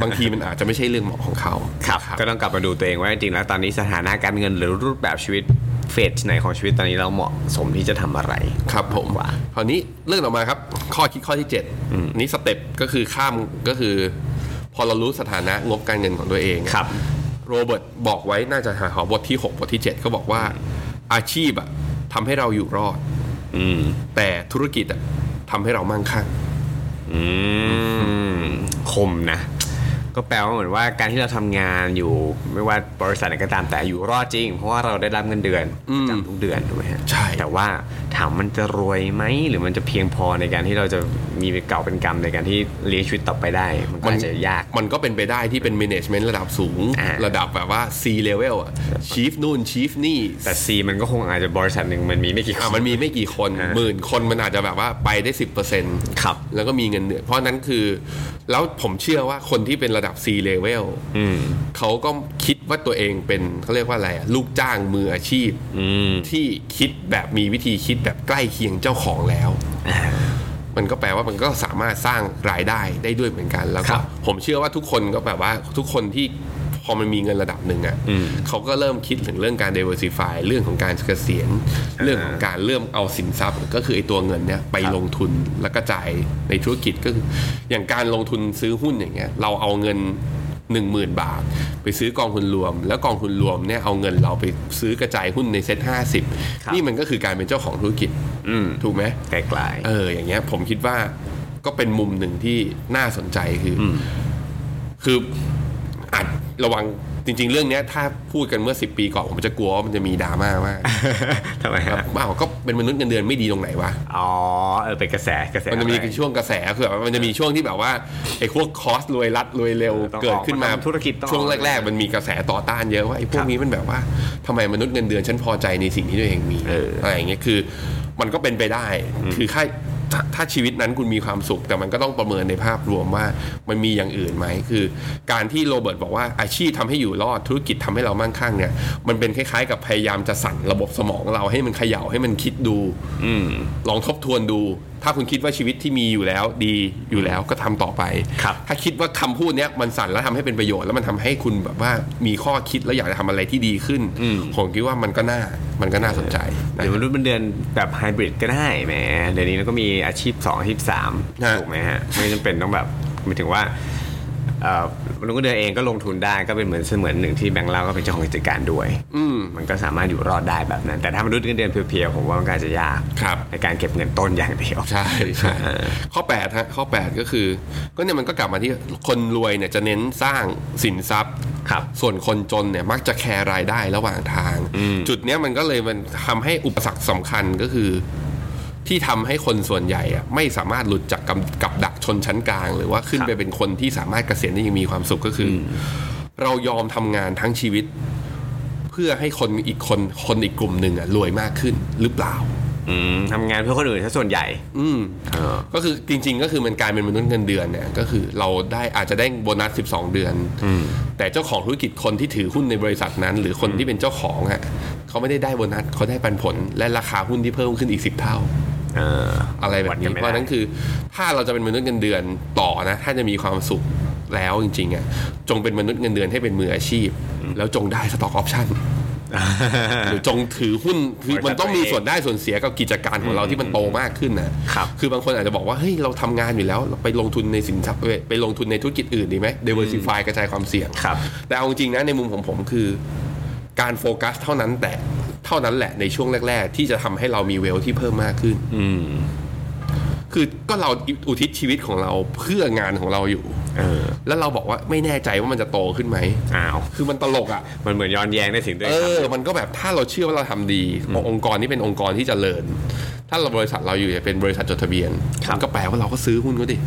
บางทีมันอาจจะไม่ใช่เรื่องเหมาะของเขาครับก็ต้องกลับมาดูตัวเองว่าจริงๆแล้วตอนนี้สถานะการเงินหรือรูปแบบชีวิต เฟสไหนของชีวิตตอนนี้เราเหมาะสมที่จะทำอะไร ครับผมว่าคราวนี้เรื่องต่อมาครับ ข้อคิดข้อที่7นี้สเต็ปก็คือข้ามก็คือ พอเรารู้สถานะงบการเงินของตัวเองครับโรเบิร์ตบอกไว้น่าจะหาบทที่ 6 บทที่ 7 ก็บอกว่าอาชีพอะทำให้เราอยู่รอดอืมแต่ธุรกิจอะทำให้เรามั่งคั่งอืมคมนะ ก็แปลว่าเหมือนว่าการที่เราทำงานอยู่ไม่ว่าบริษัทไหนก็ตามแต่อยู่รอดจริง เพราะว่าเราได้รับเงินเดือนประจำทุกเดือนถูกไหมฮะใช่แต่ว่าถามมันจะรวยไหมหรือมันจะเพียงพอในการที่เราจะมีเก่าเป็นกรรมในการที่เลี้ยงชีวิตต่อไปได้ มันก็อาจจะยากมันก็เป็นไปได้ที่เป็น management ระดับสูงอ่าระดับแบบว่า C level อะ chief นู่น chief นี่แต่ซีมันก็คงอาจจะบริษัทหนึ่งมันมีไม่กี่คอะนมันมีไม่กี่คนอ่าหมื่นคนมันอาจจะแบบว่าไปได้10%ครับแล้วก็มีเงินเดือนเพราะนั้นคือ แล้วผมเชื่อว่าคนที่เป็นระดับ C level อืมเขาก็คิดว่าตัวเองเป็นเขาเรียกว่าอะไรอะลูกจ้างมืออาชีพอืมที่คิดแบบมีวิธีคิดแบบใกล้เคียงเจ้าของแล้ว มันก็แปลว่ามันก็สามารถสร้างรายได้ได้ด้วยเหมือนกันแล้วคก็รับผมเชื่อว่าทุกคนก็แบบว่าทุกคนที่ พอมันมีเงินระดับหนึ่งอะเขาก็เริ่มคิดถึงเรื่องการ diversify เรื่องของการเกษียณเรื่องของการเริ่มเอาสินทรัพย์ ก็คือไอ้ตัวเงินเนี้ยไปลงทุนแล้วก็จ่ายในธุรกิจก็คืออย่างการลงทุนซื้อหุ้นอย่างเงี้ยเราเอาเงิน1 0,000 บาท ไปซื้อกองทุนรวม แล้วกองทุนรวมเนี่ยเอาเงินเราไปซื้อกระจายหุ้นในเซ็ตห้าสิบครับนี่มันก็คือการเป็นเจ้าของธุรกิจอืมถูกไหมไกลๆเอออย่างเงี้ยผมคิดว่าก็เป็นมุมหนึ่งที่น่าสนใจคืออคือ อาจระวังจริง ๆ เรื่องเนี้ยถ้าพูดกันเมื่อ 10 ปีก่อนผมจะกลัวว่ามันจะมีดราม่ามากทำไมแบฮะบอ้าวก็เป็นมนุษย์เงินเดือนไม่ดีตรงไหนวะอ๋อเออเป็นกระแสกระแสมันจะมีอะไรช่วงกระแสคือแบบว่ามันจะมีช่วงที่แบบว่าไอ้พวกคอสรวยรัดรวยเร็วต้องเกิดขึ้นมาออกมาทำธุรกิจต้องช่วงออกแรก ๆ มันมีกระแสต่อต้านเยอะว่าไอ้พวคกรับนี้มันแบบว่าทำไมมนุษย์เงินเดือนฉันพอใจในสิ่งที่ตัวเองมีเออออะไรอย่างเงี้ยคือ มันก็เป็นไปได้คือค่า ถ้าถ้าชีวิตนั้นคุณมีความสุข แต่มันก็ต้องประเมินในภาพรวมว่ามันมีอย่างอื่นไหมคือ การที่โรเบิร์ตบอกว่าอาชีพทำให้อยู่รอดธุรกิจทำให้เรามั่งคั่งเนี่ย มันเป็นคล้ายๆ กับพยายามจะสั่นระบบสมองเราให้มันเขย่าให้มันคิดดูอืมลองทบทวนดู ถ้าคุณคิดว่าชีวิตที่มีอยู่แล้วดีอยู่แล้วก็ทำต่อไปครับถ้าคิดว่าคำพูดเนี้ยมันสั่นแล้วทำให้เป็นประโยชน์แล้วมันทำให้คุณแบบว่ามีข้อคิดแล้วอยากจะทำอะไรที่ดีขึ้นผมคิดว่ามันก็น่ามันก็น่าสนใจหนะรือมนุษย์เงินเดือนแบบไฮบริดก็ได้แหมเดี๋ยวนี้เราก็มีอาชีพ2อาชีพฮะ3ถูกไหมฮะไม่จำเป็นต้องแบบหมายถึงว่า เอ่อมนุษย์เงินเดือนเองก็ลงทุนได้ก็เป็นเหมือนเสมือนหนึ่งที่แบงก์เราก็เป็นเจ้าของกิจการด้วย อืมมันก็สามารถอยู่รอดได้แบบนั้น แต่ถ้ามนุษย์เงินเดือนเพียวๆผมว่ามันก็อาจจะยากครับในการเก็บเงินต้นอย่างเดียวใช่ใช่ข้อ8ฮะข้อ 8 ก็คือ ก็เนี่ยมันก็กลับมาที่คนรวยเนี่ยจะเน้นสร้างสินทรัพย์ครับส่วนคนจนเนี่ยมักจะแคร์รายได้ระหว่างทาง จุดเนี้ยมันก็เลยมันทำให้อุปสรรคสำคัญก็คือ ที่ทำให้คนส่วนใหญ่อะไม่สามารถหลุดจากกับกับดักชนชั้นกลาง หรือว่าขึ้นครับไปเป็นคนที่สามารถเกษียณได้อยังมีความสุขก็คืออเรายอมทำงานทั้งชีวิต เพื่อให้คนอีกคนคนอีกกลุ่มหนึ่งอะรวยมากขึ้นหรือเปล่าอืมทำงานเพื่อคนอื่นซะส่วนใหญ่ อืมเออก็คือจริง ๆ ก็คือมันกลายเป็นมนุษย์เงินเดือนเนี่ยก็คือเราได้อาจจะได้โบนัส 12 เดือน แต่เจ้าของธุรกิจคนที่ถือหุ้นในบริษัทนั้น หรือคนที่เป็นเจ้าของอะเขาไม่ได้ได้โบนัสเขาได้ปันผล และราคาหุ้นที่เพิ่มขึ้นอีก 10 เท่าเอออะไรแบบนี้วัดกันไม่ได้เพราะฉะนั้นคือถ้าเราจะเป็นมนุษย์เงินเดือนต่อนะ ถ้าจะมีความสุขแล้วจริงๆอะจงเป็นมนุษย์เงินเดือนให้เป็นมืออาชีพ แล้วจงได้สต็อกออปชั่นหรือจงถือหุ้นคือมันต้องมีส่วนได้ส่วนเสียกับกิจการของเราที่มันโตมากขึ้นนะครับคือบางคนอาจจะบอกว่าเฮ้ยเราทำงานอยู่แล้วเราไปลงทุนในสินทรัพย์เอ้ยไปลงทุนในธุรกิจอื่นดีไหม diversify กระจายความเสี่ยงครับ แต่เอาจริงๆนะในมุมของผมคือ การโฟกัสเท่านั้นแต่ เท่านั้นแหละในช่วงแรก ๆ ที่จะทำให้เรามีเวลที่เพิ่มมากขึ้น อืมคือก็เราอุทิศชีวิตของเราเพื่องานของเราอยู่เออแล้วเราบอกว่าไม่แน่ใจว่ามันจะโตขึ้นไหมอ้าว คือมันตลกอะ มันเหมือนย้อนแย้งได้ถึงด้วยเอครับอมันก็แบบถ้าเราเชื่อว่าเราทำดี องค์กรที่เป็นองค์กรที่เจริญ ถ้าเราบริษัทเราอยู่เป็นบริษัทจดทะเบียนครับมันก็แปลว่าเราก็ซื้อหุ้นก็ดิ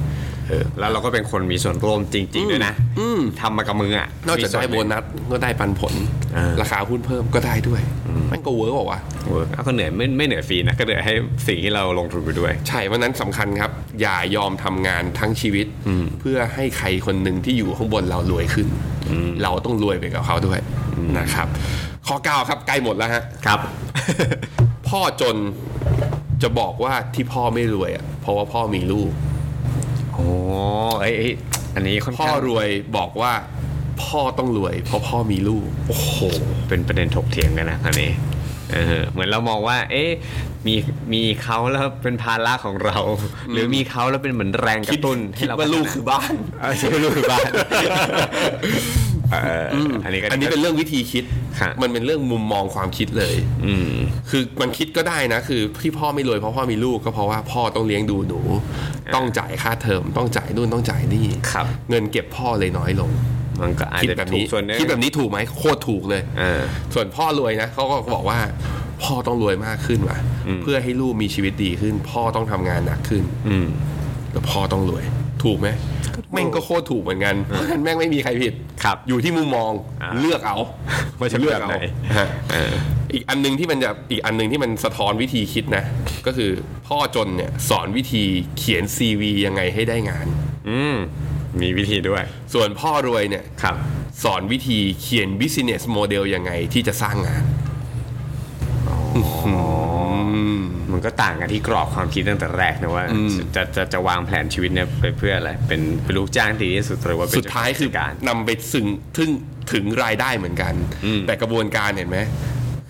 เออแล้วเราก็เป็นคนมีส่วนร่วมจริงๆด้วยนะอืมทำมากับมืออะนอกจากได้โบนัสก็ได้ปันผลอ่าราคาหุ้นเพิ่มก็ได้ด้วยมันก็เวิร์กบอกว่าวะเออเอาก็เหนื่อยไม่ไม่เหนื่อยฟรีนะก็เหนื่อยให้สิ่งที่เราลงทุนไปด้วย ใช่วันนั้นสำคัญครับ อย่ายอมทำงานทั้งชีวิตเพื่อให้ใครคนหนึ่งที่อยู่ข้างบนเรารวยขึ้น เราต้องรวยไปกับเขาด้วยนะครับข้อเก้าครับใกล้หมดแล้วฮะครับ พ่อจนจะบอกว่าที่พ่อไม่รวยอะเพราะว่าพ่อมีลูก โอ้เอ้ยเอ้ยอันนี้ค่อนพ่อข้างรวยบอกว่าพ่อต้องรวย เพราะพ่อมีลูก โอ้โห เป็นประเด็นถกเถียงกันนะอันนี้เออเหมือนเรามองว่า เอ๊ะมีมีเขาแล้วเป็นภาระของเรา หรือมีเขาแล้วเป็นเหมือนแรงกระตุ้นให้คิดเราว่าลูกพัฒนคือบ้านเออใช่ลูกคือบ้าน เออออันนี้ก็อันนี้เป็นเรื่องวิธีคิดครับมันเป็นเรื่องมุมมองความคิดเลย อืมคือมันคิดก็ได้นะ คือที่พ่อไม่รวยเพราะพ่อมีลูกก็เพราะว่าพ่อต้องเลี้ยงดูหนู ต้องจ่ายค่าเทอมต้องจ่ายนู่นต้องจ่ายนี่ครับเงินเก็บพ่อเลยน้อยลงมันก็อาจคิดจะแบบถูนี้กส่วนหนึงคิดแบบนี้ถูกไหมโคตรถูกเลยเออส่วนพ่อรวยนะเขาก็บอกว่า พ่อต้องรวยมากขึ้นว่ะ เพื่อให้ลูกมีชีวิตดีขึ้น พ่อต้องทำงานหนักขึ้น อืมแล้วพ่อต้องรวย ถูกไหม แม่งก็โคตรถูกเหมือนกันเพราะฉะนั้นแม่งไม่มีใครผิดครับอยู่ที่มุมมองอ่าเลือกเอาว่าจะเลือกแบบเอาไหนฮะเอออีกอันหนึงที่มันจะอีกอันหนึงที่มันสะท้อนวิธีคิดนะ ก็คือพ่อจนเนี่ยสอนวิธีเขียน CV ยังไงให้ได้งาน อืมมีวิธีด้วย ส่วนพ่อรวยเนี่ยครับ สอนวิธีเขียน business model ยังไงที่จะสร้างงาน มันก็ต่างกันที่กรอบความคิดตั้งแต่แรกนะว่าจะจะจะวางแผนชีวิตเนี่ยไปเพื่ออะไร เป็นเป็นลูกจ้างที่ดีที่สุดหรือว่าเป็นสุดท้ายคือเจ้ขงกิจการนำไปสึงถึงถึงรายได้เหมือนกัน แต่กระบวนการเห็นไหม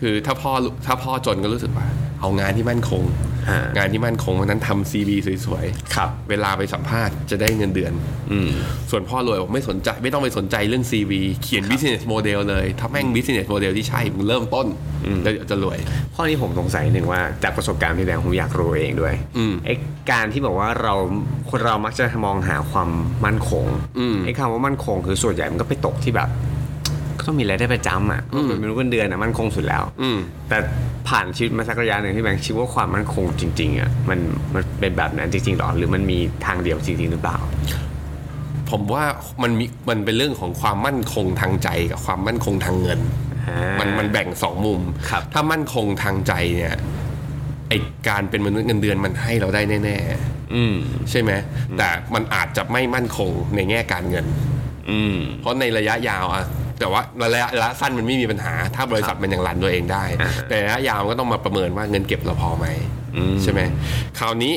คือถ้าพ่อถ้าพ่อจนก็รู้สึกว่า เอางานที่มั่นคงอ่า งงานที่มั่นคงวันนั้นทำซีวีสวยๆครับ เวลาไปสัมภาษณ์จะได้เงินเดือนอืมส่วนพ่อรวยบอกไม่สนใจไม่ต้องไปสนใจเรื่อง CV เขียน business model เลย ถ้าแม่ง business model ที่ใช่มึงเริ่มต้นแล้วเดี๋ยวจะรวย ข้อนี้ผมสงสัยหนึ่งว่าจากประสบการณ์พี่แบงค์ผมอยากรู้เองด้วยอืมไอ้การที่บอกว่าเราคนเรามักจะมองหาความมั่นคงอืมไอ้คำว่ามั่นคงคือส่วนใหญ่มันก็ไปตกที่แบบก็ ต้องมีรายได้ประจำอะก็เป็นมนุษย์เงินเดือนอะมั่นคงสุดแล้ว อืมแต่ผ่านชีวิตมาสักระยะหนึ่งที่แบงค์คิดว่าความมั่นคงจริง ๆอะมันมันเป็นแบบนั้นจริงๆหรอหรือมันมีทางเดียวจริงๆหรือเปล่า ผมว่ามันมีมันเป็นเรื่องของความมั่นคงทางใจกับความมั่นคงทางเงินอ่ามัมันมันแบ่งสองมุมครับถ้ามั่นคงทางใจเนี่ยไอการเป็นมนุษย์เงินเดือนมันให้เราได้แน่อืมๆใช่ไหมแต่มันอาจจะไม่มั่นคงในแง่การเงินอืมเพราะในระยะยาวอะ แต่ว่าระยะระยะสั้นมันไม่มีปัญหา ถ้าบริษัทมันยังรันตัวเองได้ อ่าฮะ แต่ระยะยาวมันก็ต้องมาประเมินว่าเงินเก็บเราพอไหม อืม ใช่ไหมคราวนี้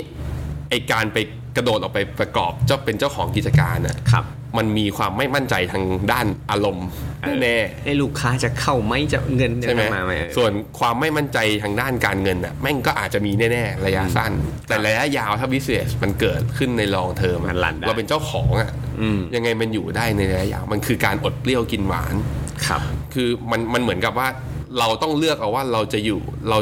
ไอการไปกระโดดออกไปประกอบเจ้าเป็นเจ้าของกิจการน่ะครับ มันมีความไม่มั่นใจทางด้านอารมณ์แน่ไอ้ลูกค้าจะเข้าไหมจะเงินๆจะใช่ไหมเข้ามาไหมส่วนความไม่มั่นใจทางด้านการเงินอะแม่งก็อาจจะมีแน่ๆระยะสั้น แต่ระยะยาวถ้า business มันเกิดขึ้นในลองเทอมมันรันได้เราเป็นเจ้าของอะอืมยังไงมันอยู่ได้ในระยะยาวมันคือการอดเปรี้ยวกินหวานครับ คือมันมันเหมือนกับว่าเราต้องเลือกเอาว่าเราจะอยู่เรา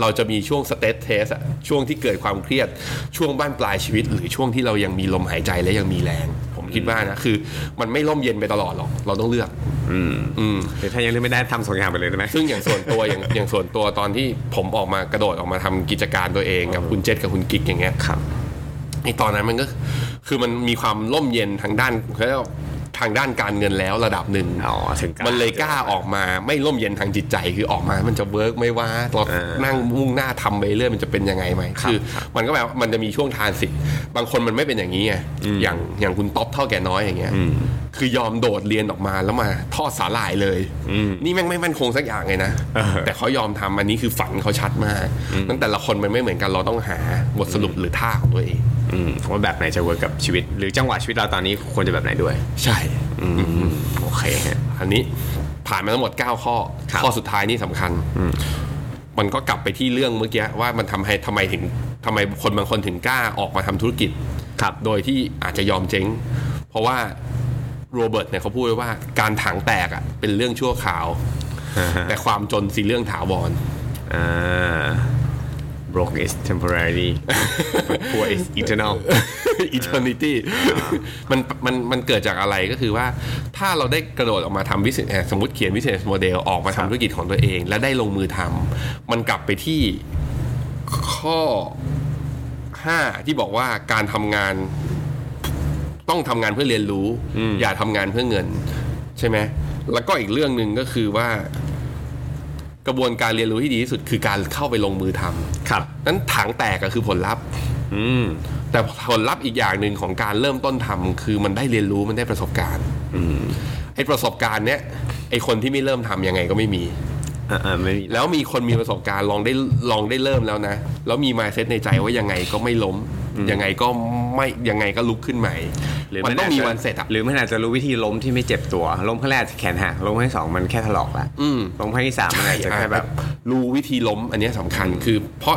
เราจะมีช่วงสเต t เทสอะช่วงที่เกิดความเครียดช่วงบ้านปลายชีวิต หรือช่วงที่เรายังมีลมหายใจและยังมีแรงผม คิดว่านะคือ มันไม่ร่มเย็นไปตลอดหรอกเราต้องเลือกอืมอืมหรือถ้ายังเลือกไม่ได้ทำสองอย่างไปเลยได้ไหมซึ่งอย่างส่วนตัวอย่างอย่างส่วนตัวตอนที่ผมออกมากระโดดออกมาทำกิจการตัวเองกับคุณเจษกับคุณกิ๊กอย่างเงี้ยครับไอตอนนั้นมันก็คือมันมีความร่มเย็นทางด้านเขาเรียกว่า ทางด้านการเงินแล้วระดับหนึ่งอ๋อถึงมันเลยกล้าออกมาไม่ร่มเย็นทางจิตใจคือออกมามันจะเวิร์กไหม่ว่าเราอ่านั่งมุ่งหน้าทำไปเรื่อยมันจะเป็นยังไงไหมครับคือ มันก็แบบว่ามันจะมีช่วงทานสิทธิ์บางคนมันไม่เป็นอย่างนี้ไงอย่างอย่างคุณต๊อปเถ้าแก่น้อยอย่างเงี้ยคือยอมโดดเรียนออกมาแล้วมาทอดสาหร่ายเลยนี่แม่งไม่มั่นคงสักอย่างเลยนะเออแต่เขายอมทำอันนี้คือฝันเขาชัดมากตั้งแต่ละคนมันไม่เหมือนกันเราต้องหาบทสรุปหรือท่าของตัวเองอืม ว่าแบบไหนจะ work กับชีวิต หรือจังหวะชีวิตเราตอนนี้ควรจะแบบไหนด้วย ใช่อืมโอเคฮะอันนี้ผ่านมาทั้งหมด 9 ข้อครับข้อสุดท้ายนี่สำคัญ มันก็กลับไปที่เรื่องเมื่อกี้ว่ามันทำให้ทำไมถึงทำไมคนบางคนถึงกล้าออกมาทำธุรกิจครับโดยที่อาจจะยอมเจ๊ง เพราะว่าโรเบิร์ตเนี่ยเขาพูดไว้ว่าการถังแตกอะเป็นเรื่องชั่วคราว แต่ความจนสิเรื่องถาวรอ่า broke is temporary but poor is eternal eternity มันมันมันเกิดจากอะไรก็คือว่า ถ้าเราได้กระโดดออกมาทำ business สมมติเขียน business model ออกมาทำธุรกิจของตัวเอง และได้ลงมือทำมันกลับไปที่ข้อ 5 ที่บอกว่าการทำงานต้องทำงานเพื่อเรียนรู้ อย่าทำงานเพื่อเงิน ใช่ไหมแล้วก็อีกเรื่องหนึ่งก็คือว่า กระบวนการเรียนรู้ที่ดีที่สุดคือการเข้าไปลงมือทำครับนั้นถังแตกก็คือผลลัพธ์อืมแต่ผลลัพธ์อีกอย่างหนึ่งของการเริ่มต้นทำคือมันได้เรียนรู้มันได้ประสบการณ์ไอ้ประสบการณ์เนี้ยไอ้คนที่ไม่เริ่มทำยังไงก็ไม่มีอ่าๆไม่มีแล้วมีคนมีประสบการณ์ลองได้ลองได้เริ่มแล้วนะ แล้วมีมายเซตในใจว่ายังไงก็ไม่ล้ม ยังไงก็ไม่ยังไงก็ลุกขึ้นใหม่มันต้องมีวันเสร็จอะหรือมันอาจจะรู้วิธีล้มที่ไม่เจ็บตัว ล้มครั้งแรกแขนหักล้มครั้งที่สองมันแค่ถลอกละอืมล้มครั้งที่สามมันอาจจะแค่แบบรู้วิธีล้มอันเนี้ยสำคัญคือเพราะ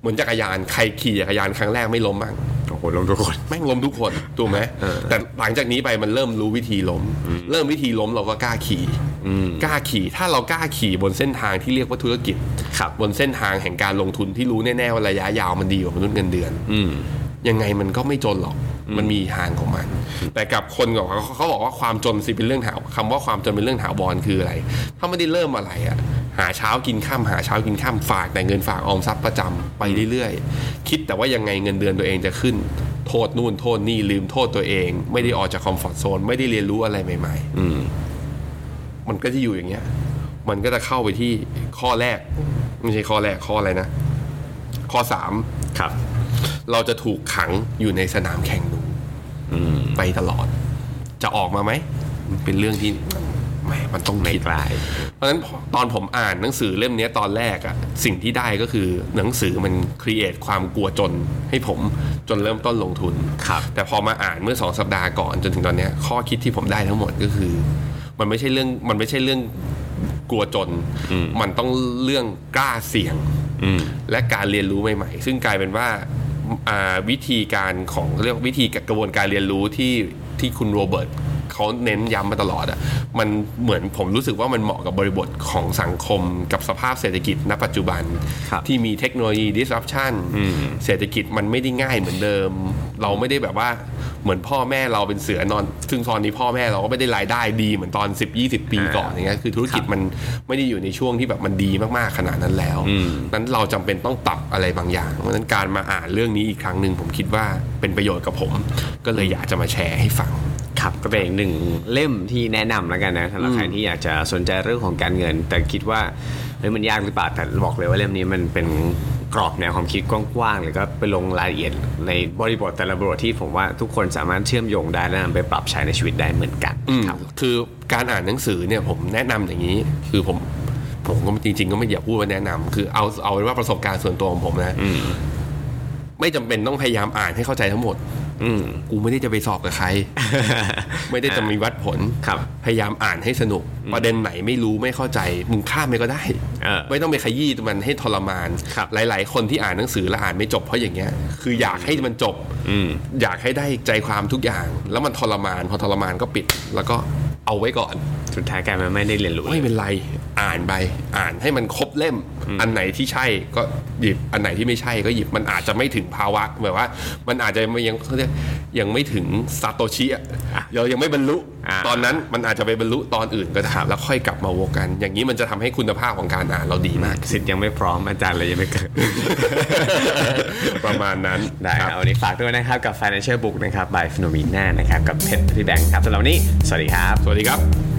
เหมือนจักรยานใครขี่จักรยานครั้งแรกไม่ล้มบ้าง โอ้โหล้มทุกคน แม่งล้มทุกคนถูกไหมแต่หลังจากนี้ไปมันเริ่มรู้วิธีล้ม เริ่มวิธีล้มเราก็กล้าขี่กล้าขี่ถ้าเรากล้าขี่บนเส้นทางที่เรียกว่าธุรกิจครับบนเส้นทางแห่งการลงทุนที่รู้แน่ๆว่าระยะยาวมันดีกว่ามนุษย์เงินเดือนอืมยังไงมันก็ไม่จนหรอกมันมีทางของมัน แต่กับคนบอกว่าเขาบอกว่าความจนสิเป็นเรื่องถาวคำว่าความจนเป็นเรื่องถาวรคืออะไร ถ้าไม่ได้เริ่มอะไรอะ หาเช้ากินข้ามหาเช้ากินข้ามฝากแต่เงินฝากออมทรัพย์ประจำไปเรื่อยๆ คิดแต่ว่ายังไงเงินเดือนตัวเองจะขึ้น โทษนู่นโทษนี่ลืมโทษตัวเอง ไม่ได้ออกจากคอมฟอร์ทโซนไม่ได้เรียนรู้อะไรใหม่ ๆ อืมมันก็จะอยู่อย่างเงี้ย มันก็จะเข้าไปที่ข้อแรก ไม่ใช่ข้อแรกข้ออะไรนะ ข้อสามครับ เราจะถูกขังอยู่ในสนามแข่งนูไปตลอด จะออกมาไหมมันเป็นเรื่องที่ แหมมันต้องไม่คิดกลาย เพราะฉะนั้นตอนผมอ่านหนังสือเล่มเนี้ยตอนแรกอะสิ่งที่ได้ก็คือหนังสือมันครีเอทความกลัวจนให้ผมจนเริ่มต้นลงทุนครับแต่พอมาอ่านเมื่อสองสัปดาห์ก่อนจนถึงตอนเนี้ยข้อคิดที่ผมได้ทั้งหมดก็คือ มันไม่ใช่เรื่องมันไม่ใช่เรื่องกลัวจน มันต้องเรื่องกล้าเสี่ยงอืมและการเรียนรู้ใหม่ๆ ซึ่งกลายเป็นว่าอ่าวิธีการของเรียกว่าวิธีกระบวนการเรียนรู้ที่ที่คุณโรเบิร์ต เขาเน้นย้ำมาตลอดอะ่ะมันเหมือนผมรู้สึกว่ามันเหมาะกับบริบทของสังคมกับสภาพเศรษฐกิจณปัจจุบันครับที่มีเทคโนโลยี disruption เศรษฐกิจมันไม่ได้ง่ายเหมือนเดิม เราไม่ได้แบบว่าเหมือนพ่อแม่เราเป็นเสือนอน ซึ่งตอนนี้พ่อแม่เราก็ไม่ได้รายได้ดีเหมือนตอน 10-20 ปีก่อนอย่างเงี้ยคือธุรกิจมันไม่ได้อยู่ในช่วงที่แบบมันดีมากๆขนาดนั้นแล้วนั้นเราจำเป็นต้องปรับอะไรบางอย่างเพราะฉะนั้นการมาอ่านเรื่องนี้อีกครั้งหนึ่งผมคิดว่าเป็นประโยชน์กับผม ก็เลยอยากจะมาแชร์ให้ฟัง ครับก็เป็นอีกหนึ่งเล่มที่แนะนำแล้วกันนะสำหรับใครที่อยากจะสนใจเรื่องของการเงิน แต่คิดว่าเฮ้ยมันยากหรือเปล่าแต่บอกเลยว่าเล่มนี้มันเป็นกรอบแนวความคิดกว้างๆเลยก็ไปลงรายละเอียดในบริบทแต่ละบริบทที่ผมว่าทุกคนสามารถเชื่อมโยงได้และนำไปปรับใช้ในชีวิตได้เหมือนกันอืมครับคือการอ่านหนังสือเนี่ยผมแนะนำอย่างนี้ คือผมผมก็จริง ๆ ก็ไม่อยากพูดว่าแนะนำคือเอาเอาเป็นว่าประสบการณ์ส่วนตัวของผมนะไม่จำเป็นต้องพยายามอ่านให้เข้าใจทั้งหมดอืม กูไม่ได้จะไปสอบกับใคร ไม่ได้จะมีวัดผลครับ พยายามอ่านให้สนุก ประเด็นไหนไม่รู้ไม่เข้าใจ มึงข้ามไปก็ได้เออไม่ต้องไปขยี้มันให้ทรมานครับหลาย ๆ คนที่อ่านหนังสือแล้วอ่านไม่จบเพราะอย่างเงี้ย คืออยากให้มันจบอืมอยากให้ได้ใจความทุกอย่าง แล้วมันทรมาน พอทรมานก็ปิด แล้วก็เอาไว้ก่อนสุดท้ายกลายมาไม่ได้เรียนรู้ ไม่เป็นไรอ่านไปอ่านให้มันครบเล่ม อันไหนที่ใช่ก็หยิบอันไหนที่ไม่ใช่ก็หยิบมันอาจจะไม่ถึงภาวะแบบว่า มันอาจจะยังเขาเรียกยังไม่ถึงซาโตชิอะเรายังไม่บรรลุอ่าตอนนั้นมันอาจจะไปบรรลุตอนอื่นก็ได้แล้วค่อยกลับมาโวกัน อย่างนี้มันจะทำให้คุณภาพของการอ่านเราดีมากสิทธิ์ยังไม่พร้อมอาจารย์เลยยังไม่เกิดประมาณนั้นได้คครัรับบวันนี้ฝากด้วยนะครับกับ Financial Book นะครับ by Phenomena นะครับกับเพชรพี่แบงค์ครับสำหรับวันนี้ สวัสดีครับ สวัสดีครับ